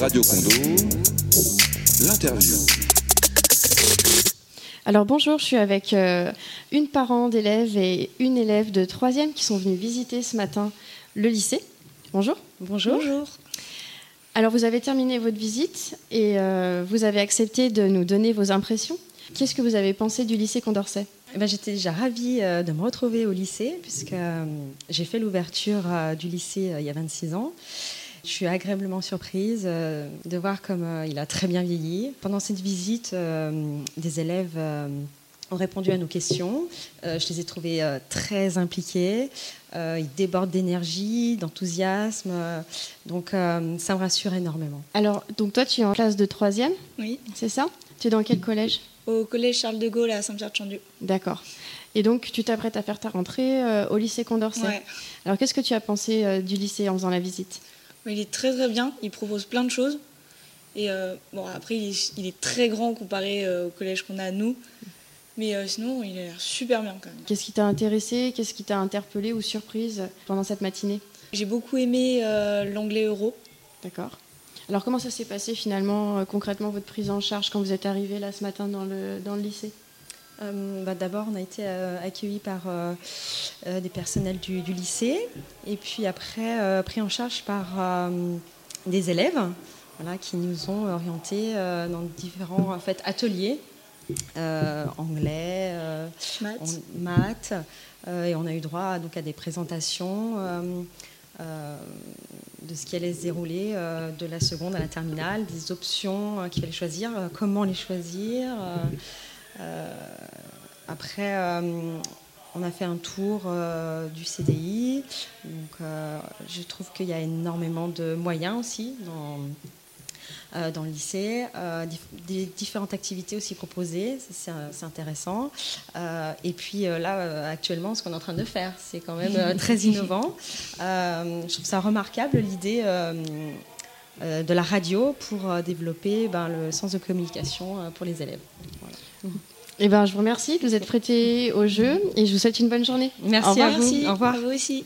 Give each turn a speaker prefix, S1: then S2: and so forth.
S1: Radio Condo, l'interview.
S2: Alors bonjour, je suis avec euh, une parent d'élèves et une élève de troisième qui sont venus visiter ce matin le lycée. Bonjour.
S3: Bonjour. Bonjour.
S2: Alors vous avez terminé votre visite et euh, vous avez accepté de nous donner vos impressions. Qu'est-ce que vous avez pensé du lycée Condorcet?
S3: Eh ben, J'étais déjà ravie euh, de me retrouver au lycée puisque j'ai fait l'ouverture du lycée il y a 26 ans. Je suis agréablement surprise euh, de voir comme euh, il a très bien vieilli. Pendant cette visite, euh, des élèves ont répondu à nos questions. je les ai trouvés très impliqués. ils débordent d'énergie, d'enthousiasme. donc, ça me rassure énormément.
S2: Alors, donc toi, tu es en classe de troisième
S4: Oui.
S2: C'est ça? Tu es dans quel collège?
S4: Au collège Charles de Gaulle à Saint-Pierre-de-Chandieu.
S2: D'accord. Et donc, tu t'apprêtes à faire ta rentrée au lycée Condorcet.
S4: Ouais.
S2: Alors, qu'est-ce que tu as pensé du lycée en faisant la visite?
S4: Il est très très bien, il propose plein de choses. Et euh, bon, après, il est, très grand comparé euh, au collège qu'on a à nous. Mais euh, sinon, il a l'air super bien quand même.
S2: Qu'est-ce qui t'a intéressé? Qu'est-ce qui t'a interpellé ou surprise pendant cette matinée?
S4: J'ai beaucoup aimé l'anglais euro.
S2: D'accord. Alors comment ça s'est passé finalement, concrètement, votre prise en charge quand vous êtes arrivé là ce matin dans le, dans le lycée?
S3: Euh, bah, d'abord, on a été euh, accueillis par euh, des personnels du, lycée et puis après pris en charge par des élèves voilà, qui nous ont orientés dans différents en fait, ateliers. Anglais, maths, et on a eu droit donc, à des présentations de ce qui allait se dérouler de la seconde à la terminale, des options qu'il fallait choisir, comment les choisir. Euh, après, euh, on a fait un tour euh, du CDI. Donc, je trouve qu'il y a énormément de moyens aussi dans, dans le lycée, des différentes activités aussi proposées, c'est intéressant. et puis là, actuellement, ce qu'on est en train de faire, c'est quand même très innovant. je trouve ça remarquable l'idée de la radio pour développer ben, le sens de communication pour les élèves.
S2: Eh ben, je vous remercie de vous être prêté au jeu et je vous souhaite une bonne journée.
S3: Merci
S4: au revoir,
S3: à vous.
S4: Au revoir. À vous aussi.